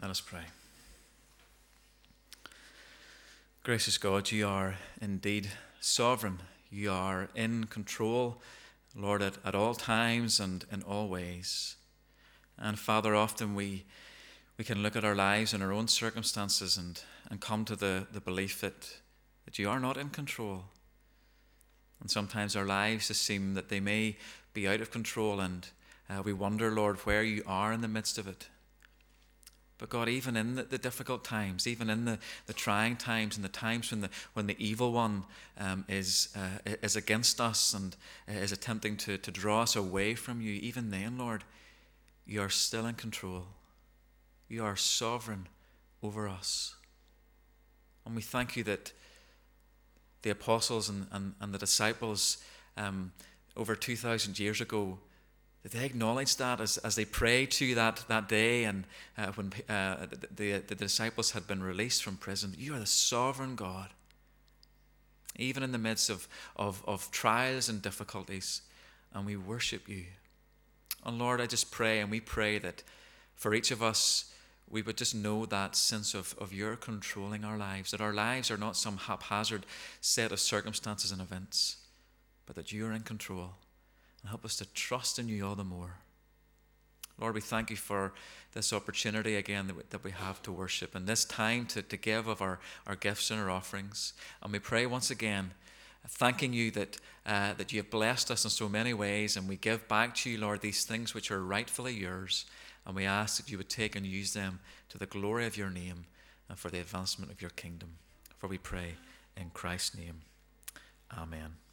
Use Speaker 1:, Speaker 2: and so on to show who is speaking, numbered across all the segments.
Speaker 1: Let us pray. Gracious God, you are indeed sovereign. You are in control, Lord, at, at all times and in all ways. And Father, often we, we can look at our lives and our own circumstances and, and come to the, the belief that, that you are not in control. And sometimes our lives just seem that they may be out of control, and uh, we wonder, Lord, where you are in the midst of it. But God, even in the, the, difficult times, even in the, the trying times and the times when the, when the evil one um, is, uh, is against us and is attempting to, to draw us away from you, even then, Lord, you are still in control. You are sovereign over us. And we thank you that the apostles and, and, and the disciples um, over 2,000 years ago that they acknowledge that as, as they prayed to that, that day and uh, when uh, the, the, disciples had been released from prison. You are the sovereign God. Even in the midst of, of, of trials and difficulties, and we worship you. And Lord, I just pray, and we pray that for each of us, we would just know that sense of, of your controlling our lives, that our lives are not some haphazard set of circumstances and events, but that you are in control and help us to trust in you all the more. Lord, we thank you for this opportunity again that we, that we have to worship and this time to, to give of our, our gifts and our offerings. And we pray once again, thanking you that, uh, that you have blessed us in so many ways, and we give back to you, Lord, these things which are rightfully yours. And we ask that you would take and use them to the glory of your name and for the advancement of your kingdom. For we pray in Christ's name. Amen.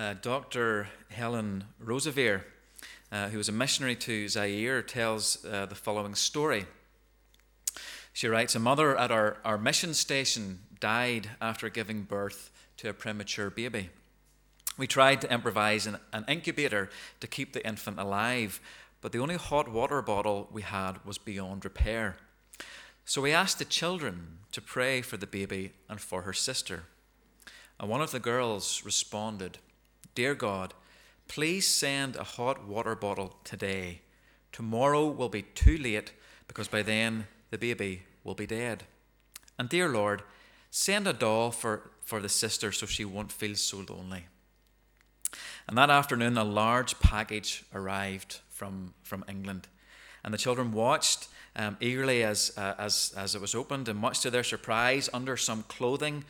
Speaker 1: Uh, Dr. Helen Roseveare, uh, who was a missionary to Zaire, tells uh, the following story. She writes A mother at our, our mission station died after giving birth to a premature baby. We tried to improvise an, an incubator to keep the infant alive, but the only hot water bottle we had was beyond repair. So we asked the children to pray for the baby and for her sister. And one of the girls responded, Dear God, please send a hot water bottle today. Tomorrow will be too late because by then the baby will be dead. And dear Lord, send a doll for, for the sister so she won't feel so lonely. And that afternoon, a large package arrived from, from England. And the children watched um, eagerly as, uh, as, as it was opened, and much to their surprise, under some clothing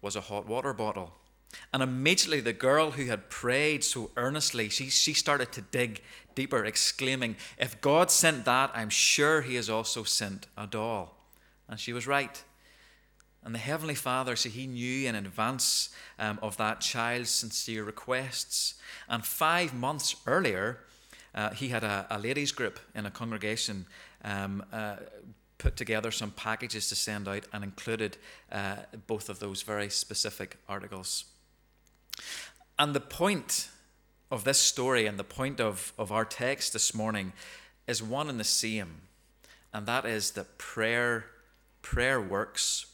Speaker 1: was a hot water bottle. And immediately the girl who had prayed so earnestly, she, she started to dig deeper, exclaiming, If God sent that, I'm sure He has also sent a doll. And she was right. And the Heavenly Father, so He knew in advance um, of that child's sincere requests. And five months earlier, uh, he had a, a ladies' group in a congregation um, uh, put together some packages to send out and included uh, both of those very specific articles. And the point of this story and the point of, of our text this morning is one and the same, and that is that prayer, prayer works.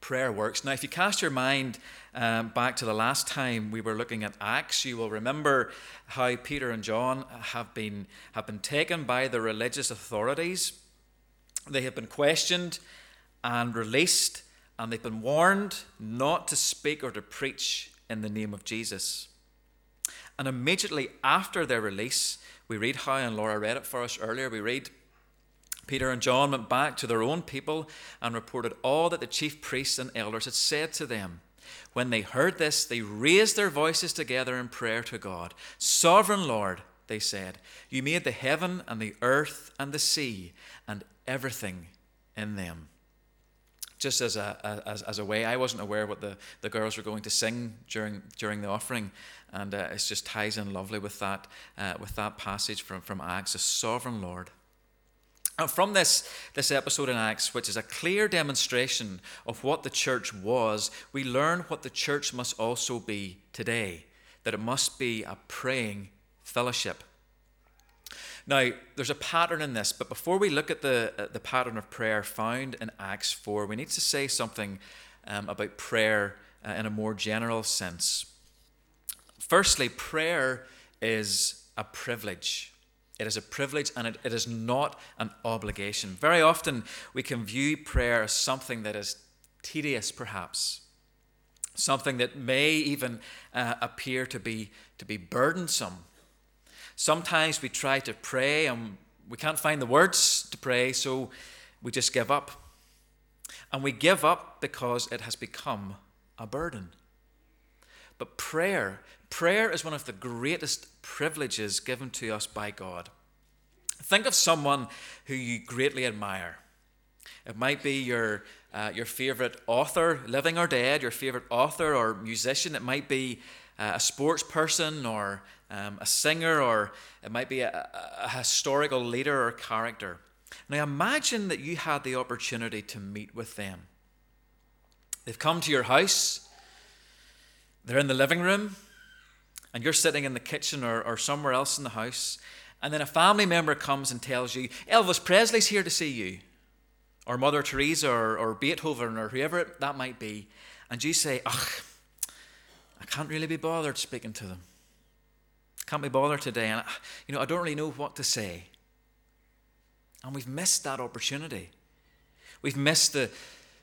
Speaker 1: Prayer works. Now, if you cast your mind um, back to the last time we were looking at Acts, you will remember how Peter and John have been, have been taken by the religious authorities. They have been questioned and released, and they've been warned not to speak or to preach in the name of Jesus. And immediately after their release, we read how, and Laura read it for us earlier, we read Peter and John went back to their own people and reported all that the chief priests and elders had said to them. When they heard this, they raised their voices together in prayer to God. Sovereign Lord, they said, you made the heaven and the earth and the sea and everything in them. Just as a, as, as a way, I wasn't aware what the, the girls were going to sing during, during the offering, and uh, it just ties in lovely with that, uh, with that passage from, from Acts, a sovereign Lord. And from this, this episode in Acts, which is a clear demonstration of what the church was, we learn what the church must also be today that it must be a praying fellowship. Now, there's a pattern in this, but before we look at the, uh, the pattern of prayer found in Acts 4, we need to say something um, about prayer uh, in a more general sense. Firstly, prayer is a privilege. It is a privilege and it, it is not an obligation. Very often we can view prayer as something that is tedious, perhaps, something that may even uh, appear to be, to be burdensome. Sometimes we try to pray and we can't find the words to pray, so we just give up. And we give up because it has become a burden. But prayer, prayer is one of the greatest privileges given to us by God. Think of someone who you greatly admire. It might be your, uh, your favorite author, living or dead, your favorite author or musician. It might be uh, a sports person or um, a singer, or it might be a, a historical leader or character. Now imagine that you had the opportunity to meet with them. They've come to your house, they're in the living room, and you're sitting in the kitchen or, or somewhere else in the house, and then a family member comes and tells you, Elvis Presley's here to see you, or Mother Teresa, or, or Beethoven, or whoever that might be, and you say, Ugh, I can't really be bothered speaking to them. Can't be bothered today, and you know I don't really know what to say. And we've missed that opportunity. We've missed the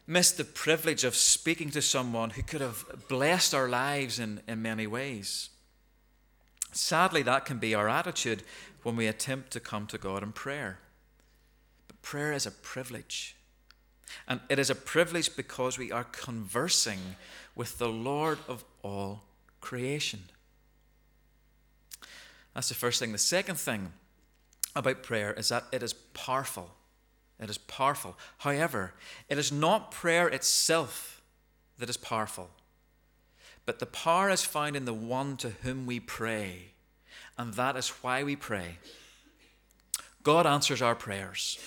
Speaker 1: missed the privilege of speaking to someone who could have blessed our lives in, in many ways. Sadly, that can be our attitude when we attempt to come to God in prayer. But prayer is a privilege. And it is a privilege because we are conversing with the Lord of all creation. That's the first thing. The second thing about prayer is that it is powerful. It is powerful. However, it is not prayer itself that is powerful, but the power is found in the one to whom we pray. And that is why we pray. God answers our prayers.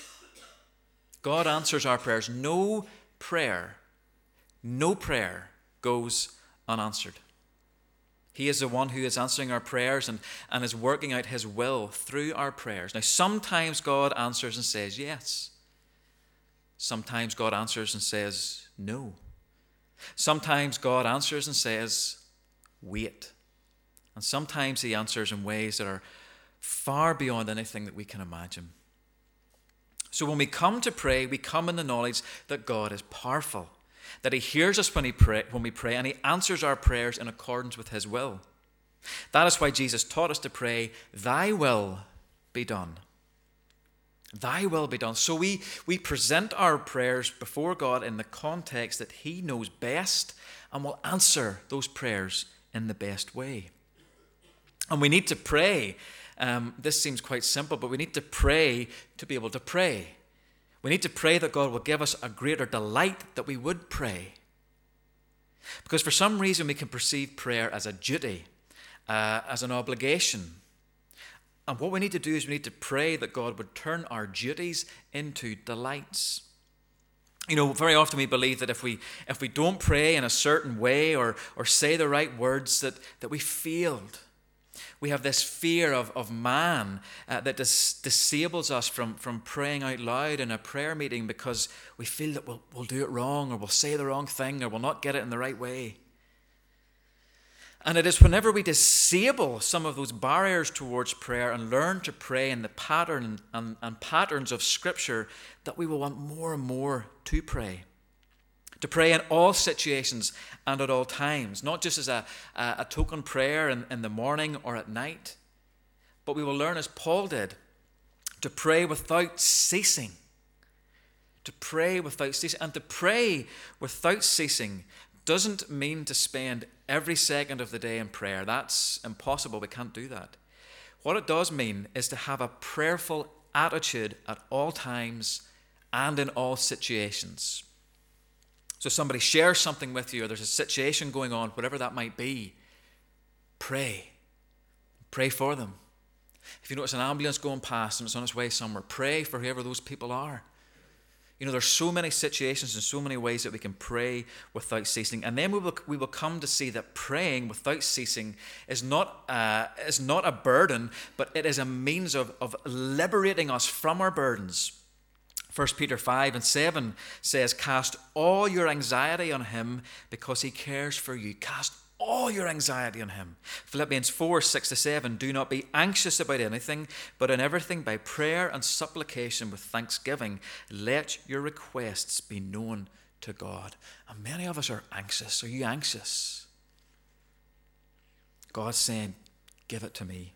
Speaker 1: God answers our prayers. No prayer, no prayer goes unanswered. He is the one who is answering our prayers and, and is working out His will through our prayers. Now, sometimes God answers and says yes. Sometimes God answers and says no. Sometimes God answers and says, wait. And sometimes He answers in ways that are far beyond anything that we can imagine. So when we come to pray, we come in the knowledge that God is powerful that He hears us when, he pray, when we pray and He answers our prayers in accordance with His will. That is why Jesus taught us to pray, Thy will be done. Thy will be done. So we, we present our prayers before God in the context that He knows best and will answer those prayers in the best way. And we need to pray. Um, this seems quite simple, but we need to pray to be able to pray. We need to pray that God will give us a greater delight that we would pray. Because for some reason we can perceive prayer as a duty, uh, as an obligation. And what we need to do is we need to pray that God would turn our duties into delights. You know, very often we believe that if we if we don't pray in a certain way or or say the right words, that, that we failed we have this fear of, of man uh, that dis- disables us from, from praying out loud in a prayer meeting because we feel that we'll, we'll do it wrong or we'll say the wrong thing or we'll not get it in the right way. And it is whenever we disable some of those barriers towards prayer and learn to pray in the pattern and, and patterns of Scripture that we will want more and more to pray to pray in all situations and at all times, not just as a, a, a, token prayer in, in the morning or at night, but we will learn, as Paul did, to pray without ceasing. To pray without ceasing. And to pray without ceasing doesn't mean to spend every second of the day in prayer. That's impossible. We can't do that. What it does mean is to have a prayerful attitude at all times and in all situations. So somebody shares something with you, or there's a situation going on, whatever that might be, pray. Pray for them. If you notice an ambulance going past and it's on its way somewhere, pray for whoever those people are. You know, there's so many situations and so many ways that we can pray without ceasing. And then we will, we will come to see that praying without ceasing is not, uh, is not a burden, but it is a means of, of liberating us from our burdens 1 Peter 5 and 7 says, Cast all your anxiety on him because he cares for you. Cast all your anxiety on him. Philippians 4 6 to 7 Do not be anxious about anything, but in everything by prayer and supplication with thanksgiving, let your requests be known to God. And many of us are anxious. Are you anxious? God's saying, Give it to me.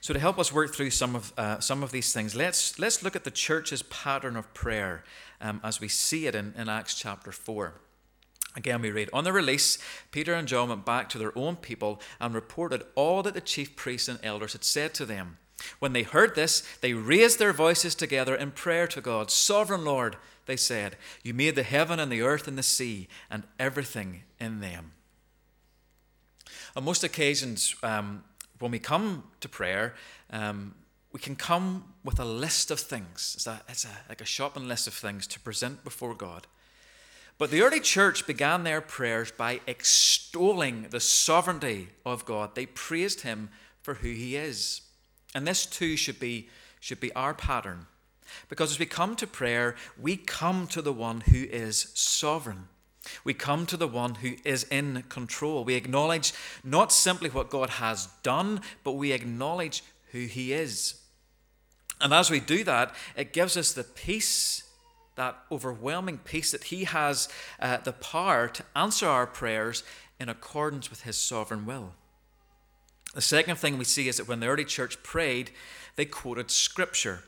Speaker 1: So, to help us work through some of, uh, some of these things, let's, let's look at the church's pattern of prayer um, as we see it in, in Acts chapter 4. Again, we read On the release, Peter and John went back to their own people and reported all that the chief priests and elders had said to them. When they heard this, they raised their voices together in prayer to God. Sovereign Lord, they said, You made the heaven and the earth and the sea and everything in them. On most occasions, um, when we come to prayer, um, we can come with a list of things. It's, a, it's a, like a shopping list of things to present before God. But the early church began their prayers by extolling the sovereignty of God. They praised him for who he is. And this too should be, should be our pattern. Because as we come to prayer, we come to the one who is sovereign. We come to the one who is in control. We acknowledge not simply what God has done, but we acknowledge who He is. And as we do that, it gives us the peace, that overwhelming peace that He has uh, the power to answer our prayers in accordance with His sovereign will. The second thing we see is that when the early church prayed, they quoted Scripture.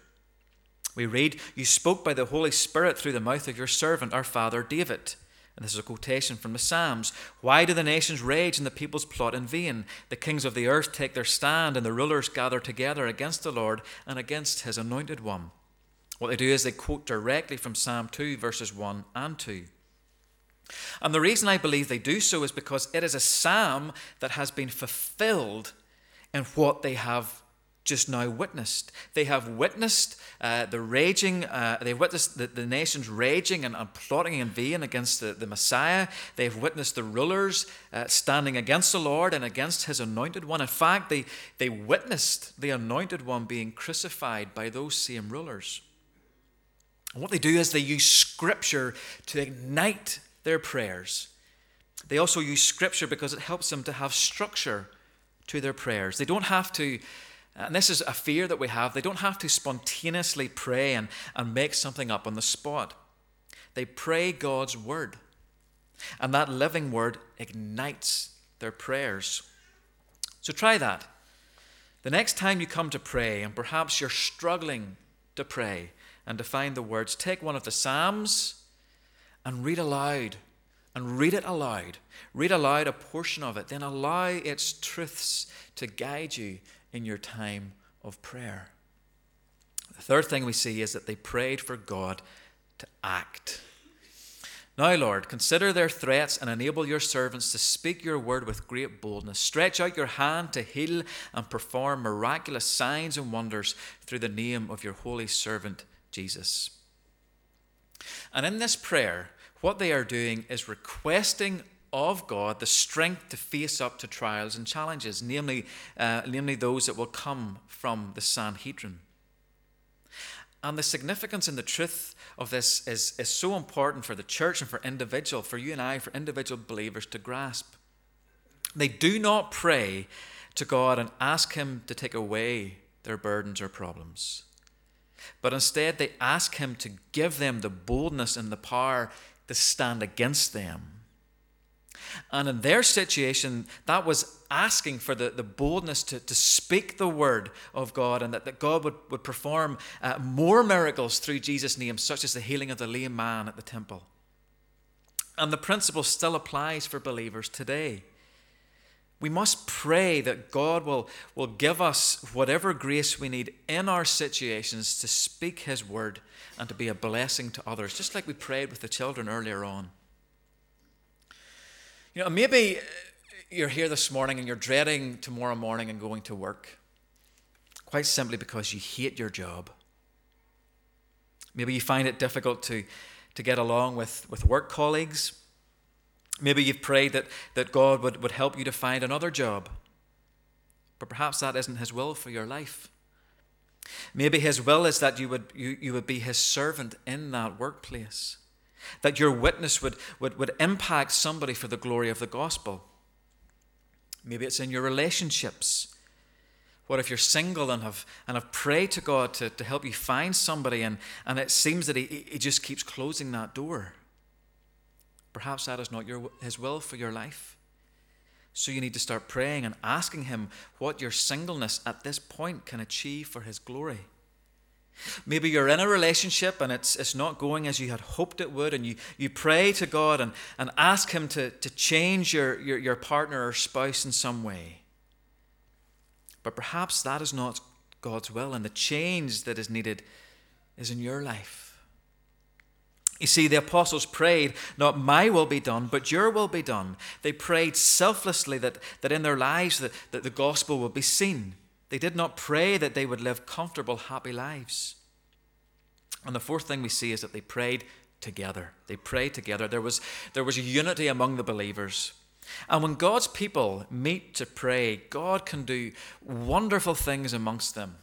Speaker 1: We read, You spoke by the Holy Spirit through the mouth of your servant, our father David. And this is a quotation from the Psalms. Why do the nations rage and the peoples plot in vain? The kings of the earth take their stand, and the rulers gather together against the Lord and against his anointed one. What they do is they quote directly from Psalm 2, verses 1 and 2. And the reason I believe they do so is because it is a psalm that has been fulfilled in what they have just now witnessed. They have witnessed uh, the raging, uh, they've witnessed the, the nations raging and, and, plotting in vain against the, the Messiah. They've witnessed the rulers uh, standing against the Lord and against his anointed one. In fact, they, they witnessed the anointed one being crucified by those same rulers. And what they do is they use scripture to ignite their prayers. They also use scripture because it helps them to have structure to their prayers. They don't have to and this is a fear that we have. They don't have to spontaneously pray and, and make something up on the spot. They pray God's word. And that living word ignites their prayers. So try that. The next time you come to pray, and perhaps you're struggling to pray and to find the words, take one of the Psalms and read aloud. And read it aloud. Read aloud a portion of it. Then allow its truths to guide you in your time of prayer. The third thing we see is that they prayed for God to act. Now, Lord, consider their threats and enable your servants to speak your word with great boldness. Stretch out your hand to heal and perform miraculous signs and wonders through the name of your holy servant, Jesus. And in this prayer, what they are doing is requesting of God the strength to face up to trials and challenges, namely, uh, namely those that will come from the Sanhedrin. And the significance and the truth of this is, is so important for the church and for individual, for you and I, for individual believers to grasp. They do not pray to God and ask Him to take away their burdens or problems. But instead, they ask Him to give them the boldness and the power to stand against them and in their situation, that was asking for the, the boldness to, to speak the word of God and that, that God would, would perform uh, more miracles through Jesus' name, such as the healing of the lame man at the temple. And the principle still applies for believers today. We must pray that God will, will give us whatever grace we need in our situations to speak His word and to be a blessing to others, just like we prayed with the children earlier on. You know, maybe uh, you're here this morning and you're dreading tomorrow morning and going to work, quite simply because you hate your job. Maybe you find it difficult to, to get along with, with work colleagues. Maybe you've prayed that, that God would, would help you to find another job. But perhaps that isn't His will for your life. Maybe His will is that you would, you, you would be His servant in that workplace, that your witness would, would, would impact somebody for the glory of the gospel. Maybe it's in your relationships. What if you're single and have, and have prayed to God to, to help you find somebody, and, and it seems that he, he just keeps closing that door? Perhaps that is not your, His will for your life. So you need to start praying and asking Him what your singleness at this point can achieve for His glory. Maybe you're in a relationship and it's, it's not going as you had hoped it would, and you, you pray to God and, and ask Him to, to change your, your, your partner or spouse in some way. But perhaps that is not God's will, and the change that is needed is in your life. You see, the apostles prayed, not my will be done, but your will be done. They prayed selflessly that, that in their lives that, that the gospel would be seen. They did not pray that they would live comfortable, happy lives. And the fourth thing we see is that they prayed together. They prayed together. There was, there was unity among the believers. And when God's people meet to pray, God can do wonderful things amongst them.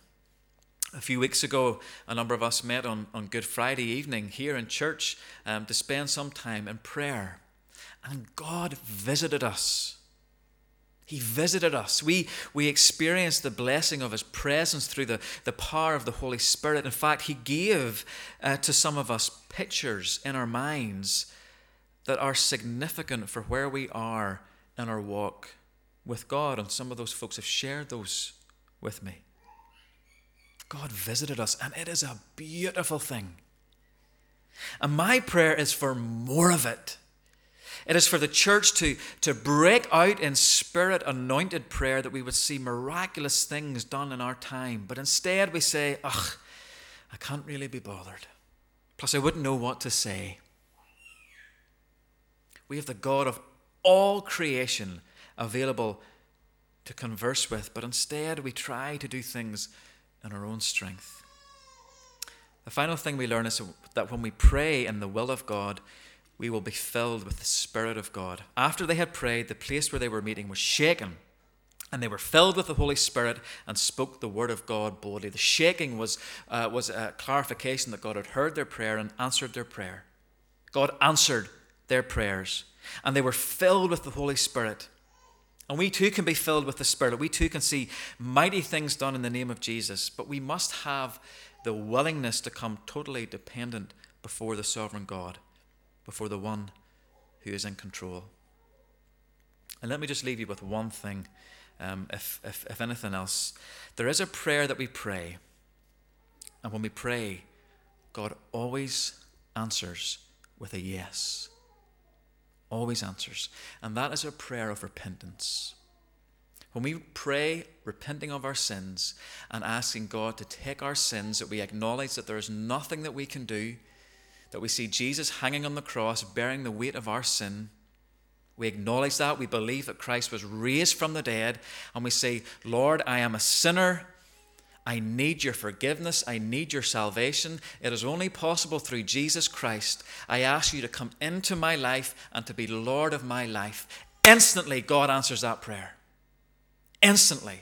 Speaker 1: A few weeks ago, a number of us met on, on Good Friday evening here in church um, to spend some time in prayer. And God visited us. He visited us. We, we experienced the blessing of His presence through the, the power of the Holy Spirit. In fact, He gave uh, to some of us pictures in our minds that are significant for where we are in our walk with God. And some of those folks have shared those with me. God visited us, and it is a beautiful thing. And my prayer is for more of it. It is for the church to, to break out in spirit anointed prayer that we would see miraculous things done in our time. But instead, we say, ugh, I can't really be bothered. Plus, I wouldn't know what to say. We have the God of all creation available to converse with, but instead we try to do things in our own strength. The final thing we learn is that when we pray in the will of God, we will be filled with the Spirit of God. After they had prayed, the place where they were meeting was shaken, and they were filled with the Holy Spirit and spoke the word of God boldly. The shaking was, uh, was a clarification that God had heard their prayer and answered their prayer. God answered their prayers, and they were filled with the Holy Spirit. And we too can be filled with the Spirit. We too can see mighty things done in the name of Jesus, but we must have the willingness to come totally dependent before the sovereign God before the one who is in control. And let me just leave you with one thing, um, if, if, if anything else. There is a prayer that we pray, and when we pray, God always answers with a yes. Always answers. And that is a prayer of repentance. When we pray, repenting of our sins and asking God to take our sins, that we acknowledge that there is nothing that we can do that we see Jesus hanging on the cross, bearing the weight of our sin. We acknowledge that. We believe that Christ was raised from the dead. And we say, Lord, I am a sinner. I need your forgiveness. I need your salvation. It is only possible through Jesus Christ. I ask you to come into my life and to be Lord of my life. Instantly, God answers that prayer. Instantly.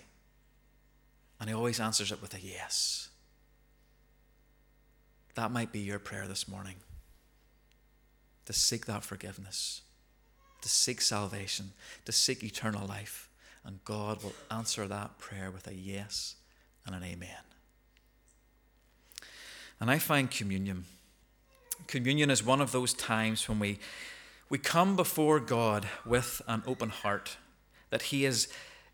Speaker 1: And He always answers it with a yes. That might be your prayer this morning to seek that forgiveness, to seek salvation, to seek eternal life. And God will answer that prayer with a yes and an amen. And I find communion. Communion is one of those times when we, we come before God with an open heart, that He is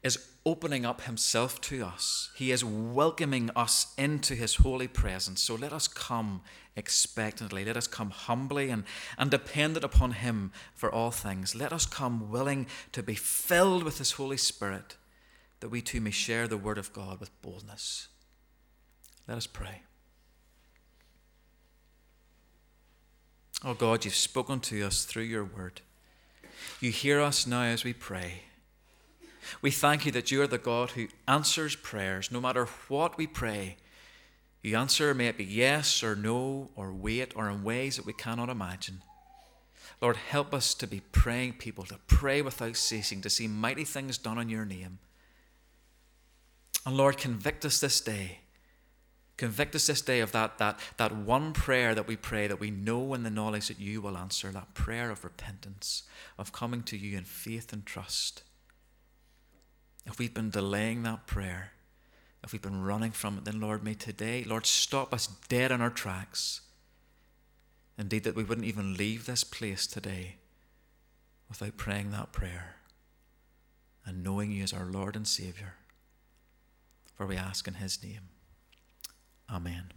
Speaker 1: is opening up himself to us. He is welcoming us into his holy presence. So let us come expectantly. Let us come humbly and, and dependent upon him for all things. Let us come willing to be filled with his Holy Spirit, that we too may share the word of God with boldness. Let us pray. Oh God, you've spoken to us through your word. You hear us now as we pray. We thank you that you are the God who answers prayers no matter what we pray. You answer, may it be yes or no, or wait, or in ways that we cannot imagine. Lord, help us to be praying people, to pray without ceasing, to see mighty things done in your name. And Lord, convict us this day Convict us this day of that, that, that one prayer that we pray that we know in the knowledge that you will answer, that prayer of repentance, of coming to you in faith and trust. If we've been delaying that prayer, if we've been running from it, then Lord, may today, Lord, stop us dead in our tracks. Indeed, that we wouldn't even leave this place today without praying that prayer and knowing you as our Lord and Saviour. For we ask in His name. Amen.